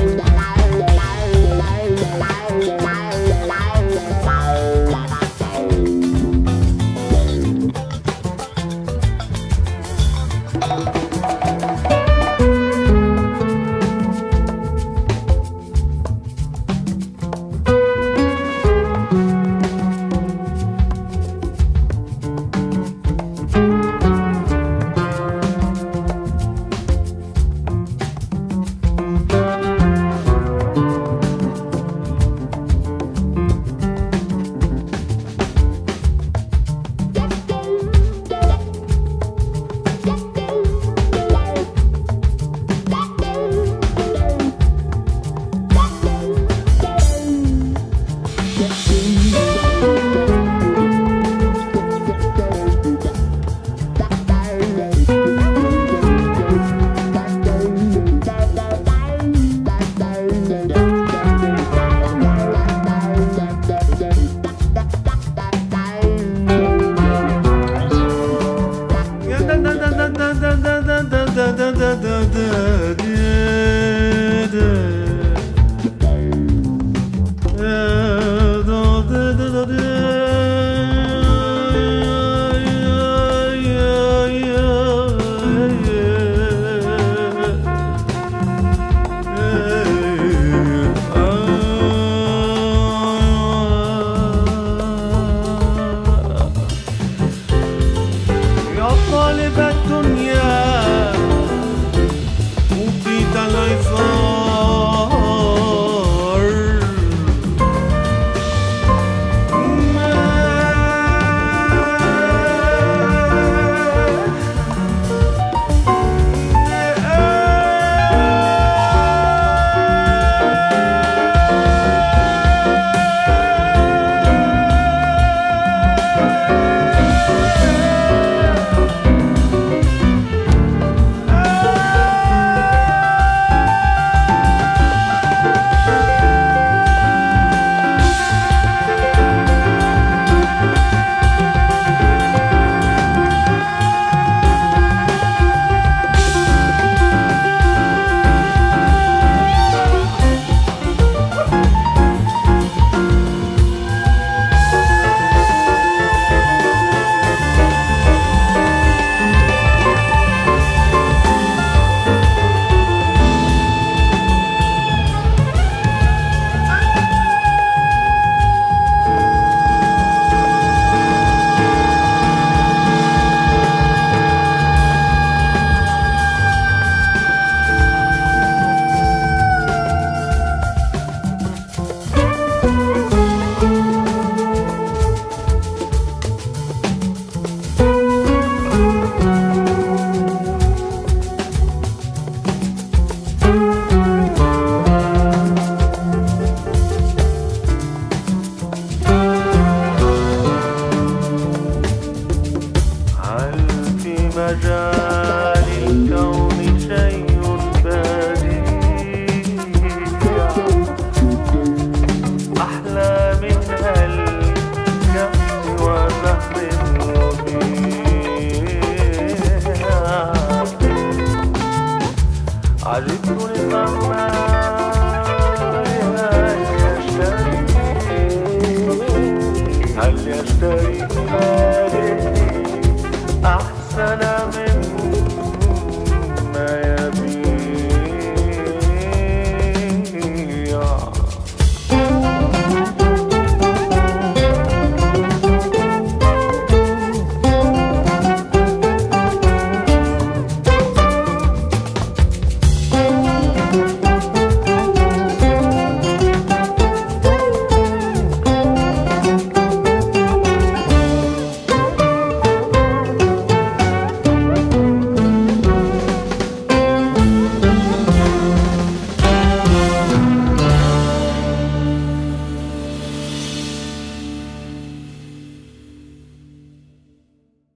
Bye.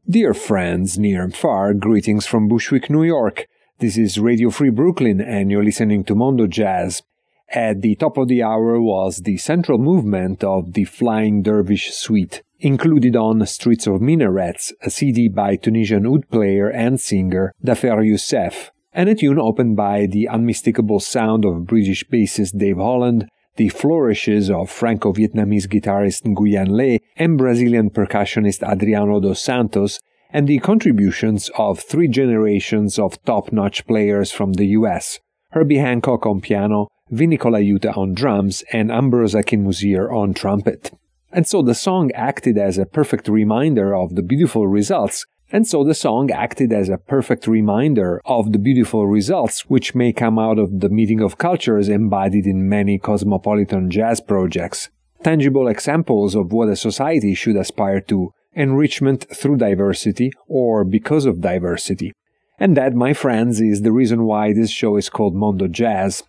Dear friends near and far, greetings from Bushwick, New York. This is Radio Free Brooklyn, and you're listening to Mondo Jazz. At the top of the hour was the central movement of the Flying Dervish Suite, included on Streets of Minarets, a CD by Tunisian oud player and singer Dhafer Youssef, and a tune opened by the unmistakable sound of British bassist Dave Holland, the flourishes of Franco-Vietnamese guitarist Nguyen Le and Brazilian percussionist Adriano dos Santos, and the contributions of three generations of top-notch players from the US, Herbie Hancock on piano, Vinny Colaiuta on drums, and Ambrose Akinmusire on trumpet. And so the song acted as a perfect reminder of the beautiful results and so the song acted as a perfect reminder of the beautiful results which may come out of the meeting of cultures embodied in many cosmopolitan jazz projects. Tangible examples of what a society should aspire to enrichment through diversity or because of diversity. And that, my friends, is the reason why this show is called Mondo Jazz.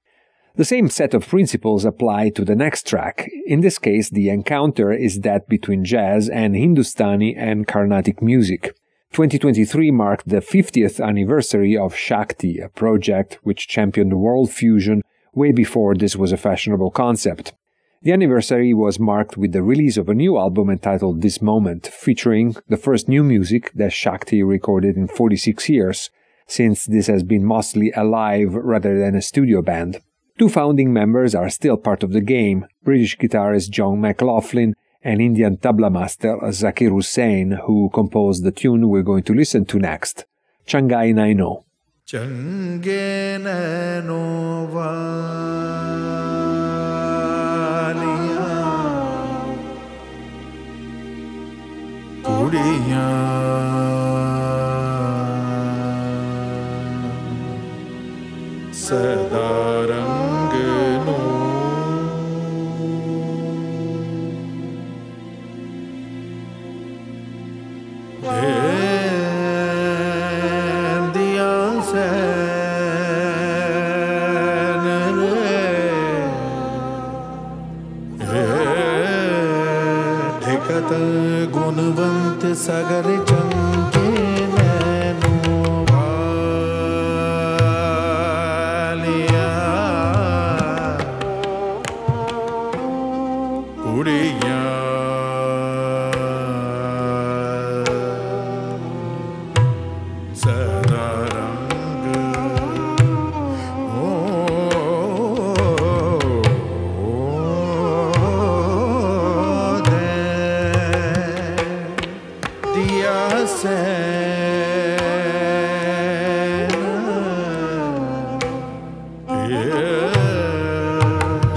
The same set of principles apply to the next track. In this case, the encounter is that between jazz and Hindustani and Carnatic music. 2023 marked the 50th anniversary of Shakti, a project which championed world fusion way before this was a fashionable concept. The anniversary was marked with the release of a new album entitled This Moment, featuring the first new music that Shakti recorded in 46 years, since this has been mostly a live rather than a studio band. Two founding members are still part of the game British guitarist John McLaughlin and Indian tabla master Zakir Hussain, who composed the tune we're going to listen to next, Changay Naino. Sagar chanke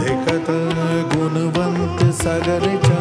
देखत गुणवंत सगर चा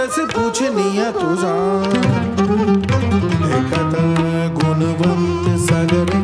मसले से पूछनिया तुझा देखत गुणवंत सगर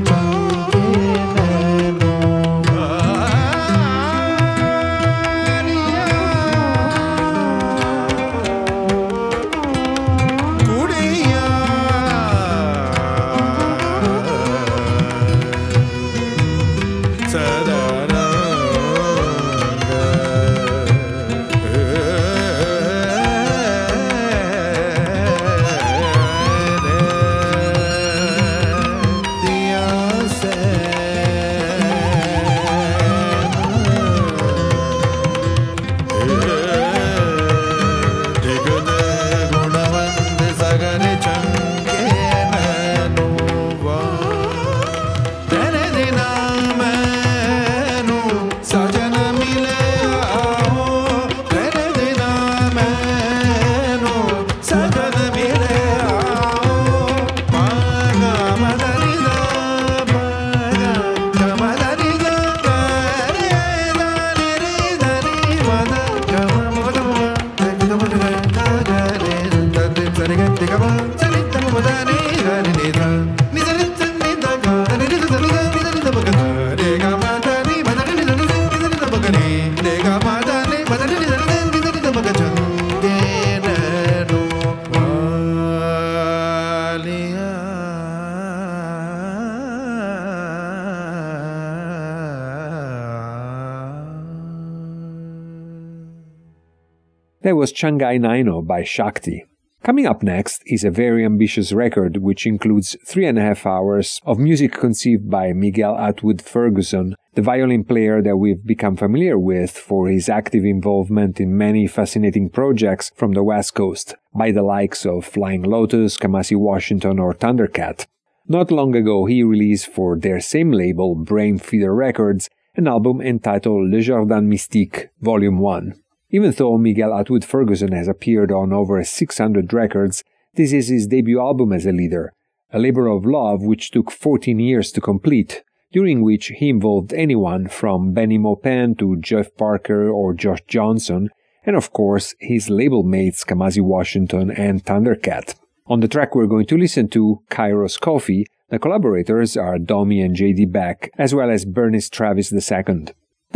That was Changay Naino by Shakti. Coming up next is a very ambitious record which includes three and a half hours of music conceived by Miguel Atwood Ferguson, the violin player that we've become familiar with for his active involvement in many fascinating projects from the West Coast, by the likes of Flying Lotus, Kamasi Washington, or Thundercat. Not long ago, he released for their same label, Brainfeeder Records, an album entitled Le Jardin Mystique, Volume 1. Even though Miguel Atwood Ferguson has appeared on over 600 records, this is his debut album as a leader, a labor of love which took 14 years to complete, during which he involved anyone from Bennie Maupin to Jeff Parker or Josh Johnson, and of course his label mates Kamasi Washington and Thundercat. On the track we're going to listen to, Kairos Coffee, the collaborators are Domi and JD Beck, as well as Bernice Travis II.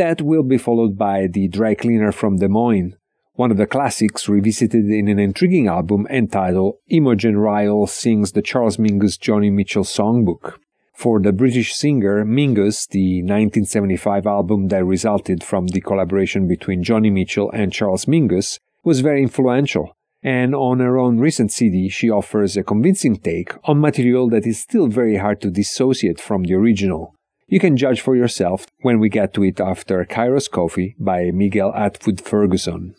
That will be followed by The Dry Cleaner from Des Moines, one of the classics revisited in an intriguing album entitled Imogen Ryall Sings the Charles Mingus Joni Mitchell Songbook. For the British singer, Mingus, the 1975 album that resulted from the collaboration between Joni Mitchell and Charles Mingus, was very influential, And on her own recent CD, she offers a convincing take on material that is still very hard to dissociate from the original. You can judge for yourself when we get to it after Kairos Coffee by Miguel Atwood Ferguson.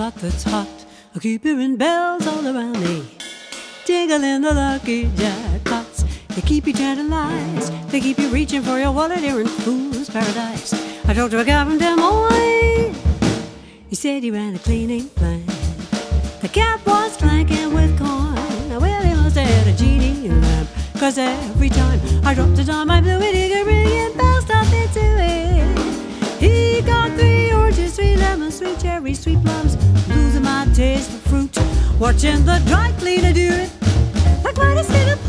Slot that's hot. I keep hearing bells all around me. Jingling the lucky jackpots. They keep you tantalized. They keep you reaching for your wallet here in fool's paradise. I talked to a guy from Des Moines. He said he ran a cleaning plant. The cap was clanking with coin. Well, he must have had a genie lamp. Cause every time I dropped a dime, I blew it, he could ring and bells stopped into it. He got three oranges, three lemons, three cherries, three plums. My taste for fruit. Watching the dry cleaner do it. Like what is in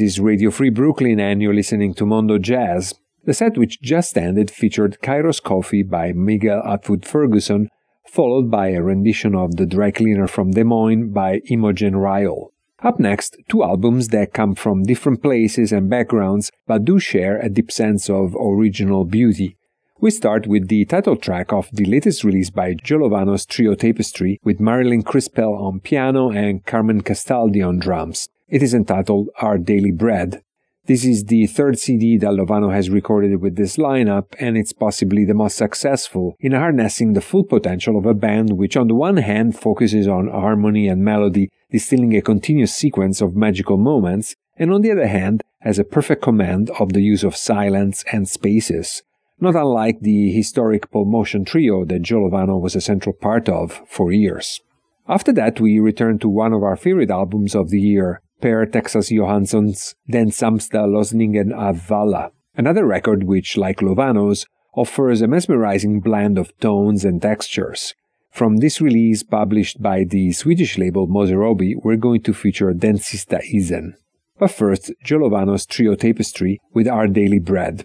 This is Radio Free Brooklyn, and you're listening to Mondo Jazz. The set which just ended featured Kairos Coffee by Miguel Atwood Ferguson, followed by a rendition of The Dry Cleaner from Des Moines by Imogen Ryall. Up next, two albums that come from different places and backgrounds but do share a deep sense of original beauty. We start with the title track of the latest release by Lovano's Trio Tapestry with Marilyn Crispell on piano and Carmen Castaldi on drums. It is entitled Our Daily Bread. This is the third CD that Lovano has recorded with this lineup, and it's possibly the most successful in harnessing the full potential of a band which, on the one hand, focuses on harmony and melody, distilling a continuous sequence of magical moments, and on the other hand, has a perfect command of the use of silence and spaces, not unlike the historic Paul Motian trio that Joe Lovano was a central part of for years. After that, we return to one of our favorite albums of the year, Per Texas Johansson's Den Sämsta Lösningen av Valla, another record which, like Lovano's, offers a mesmerizing blend of tones and textures. From this release, published by the Swedish label Moserobie, we're going to feature Den Sista Isen. But first, Joe Lovano's Trio Tapestry with Our Daily Bread.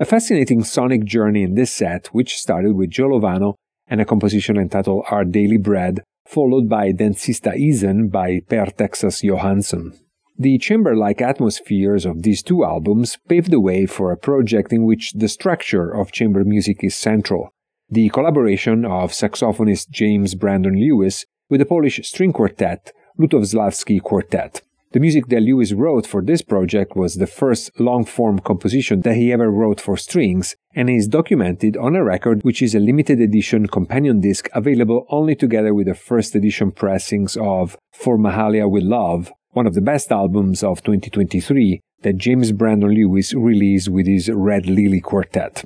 A fascinating sonic journey in this set, which started with Joe Lovano and a composition entitled Our Daily Bread, followed by Den Sista Isen by Per Texas Johansson. The chamber like atmospheres of these two albums paved the way for a project in which the structure of chamber music is central. The collaboration of saxophonist James Brandon Lewis with the Polish string quartet Lutosławski Quartet. The music that Lewis wrote for this project was the first long form composition that he ever wrote for strings and is documented on a record which is a limited edition companion disc available only together with the first edition pressings of For Mahalia with Love, one of the best albums of 2023 that James Brandon Lewis released with his Red Lily Quartet.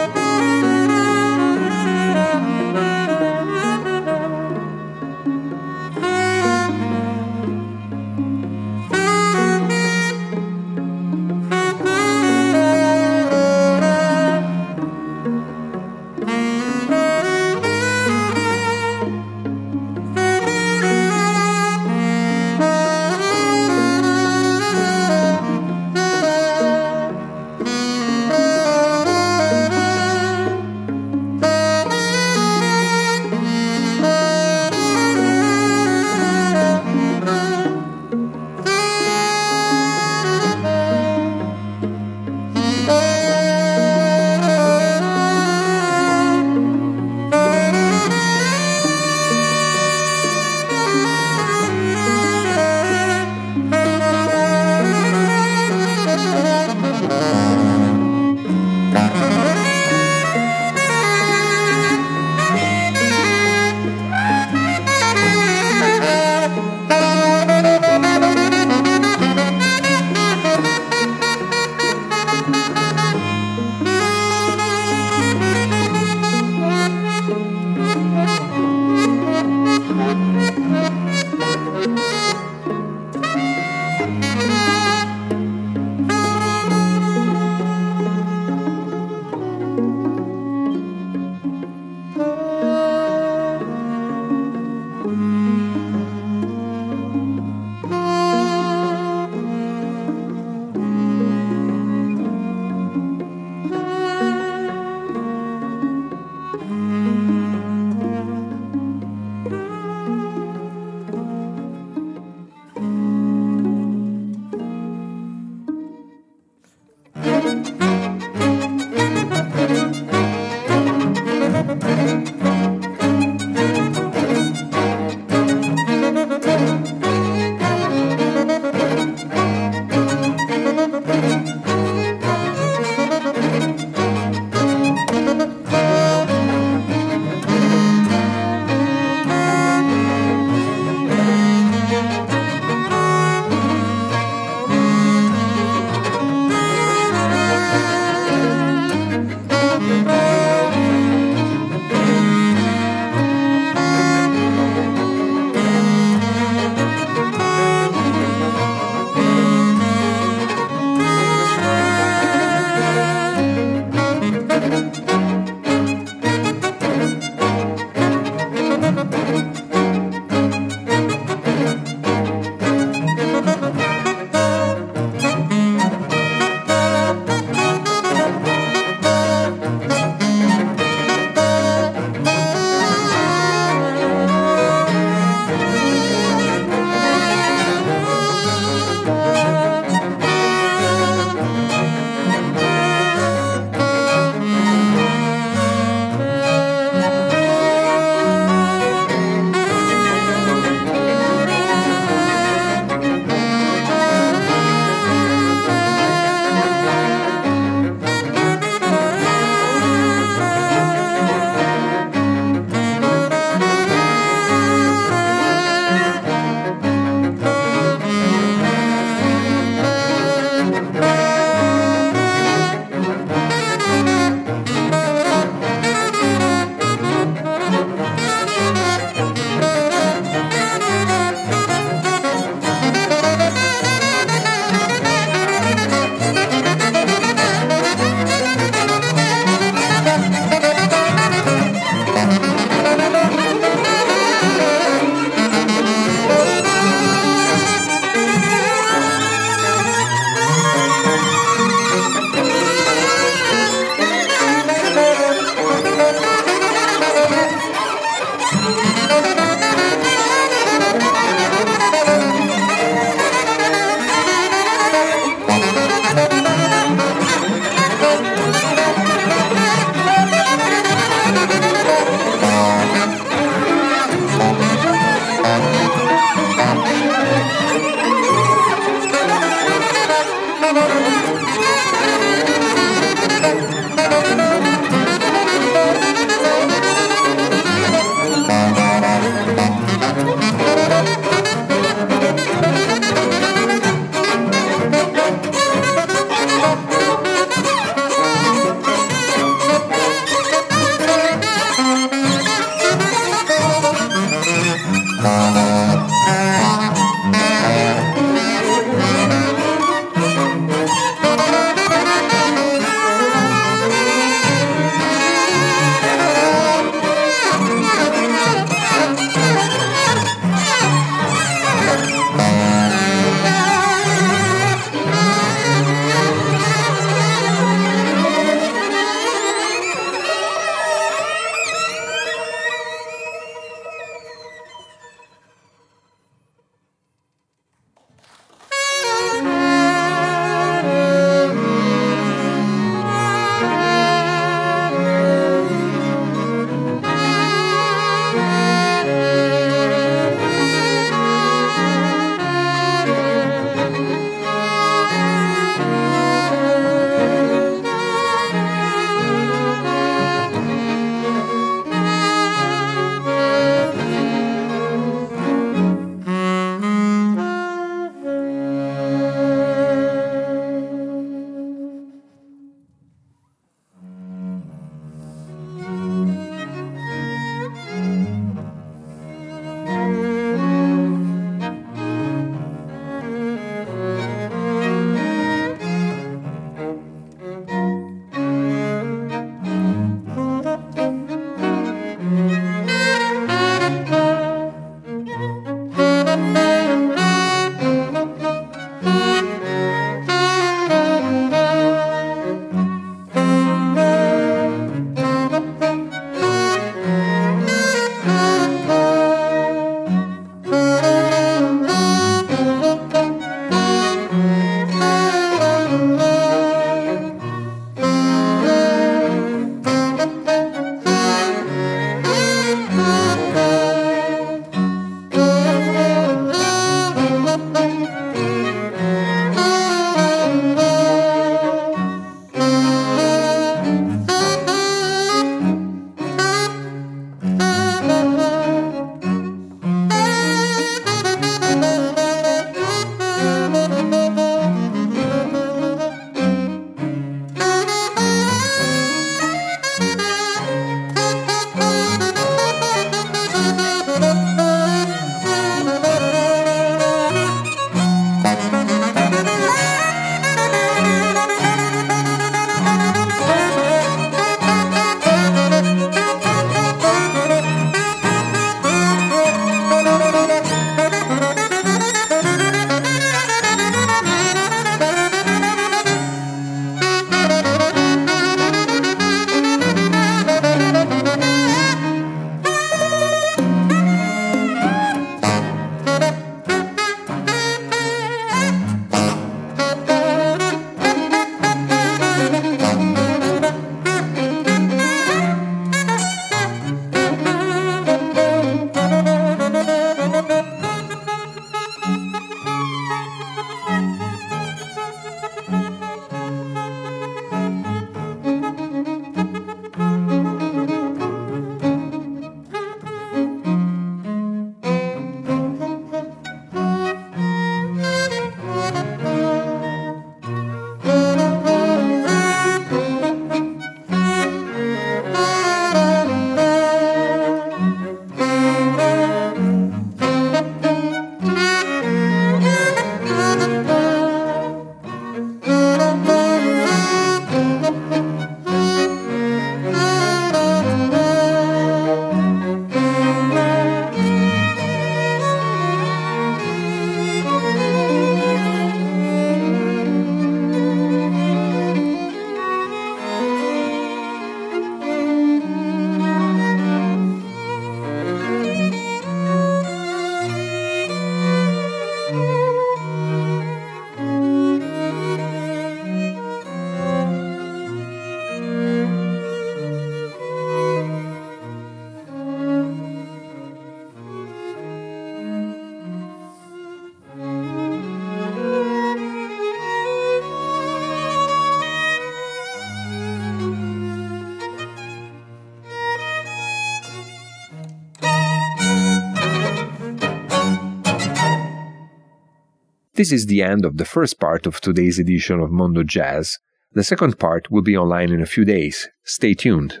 This is the end of the first part of today's edition of Mondo Jazz. The second part will be online in a few days. Stay tuned.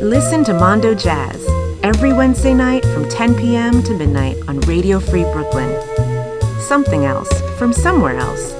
Listen to Mondo Jazz every Wednesday night from 10 p.m. to midnight on Radio Free Brooklyn. Something else from somewhere else.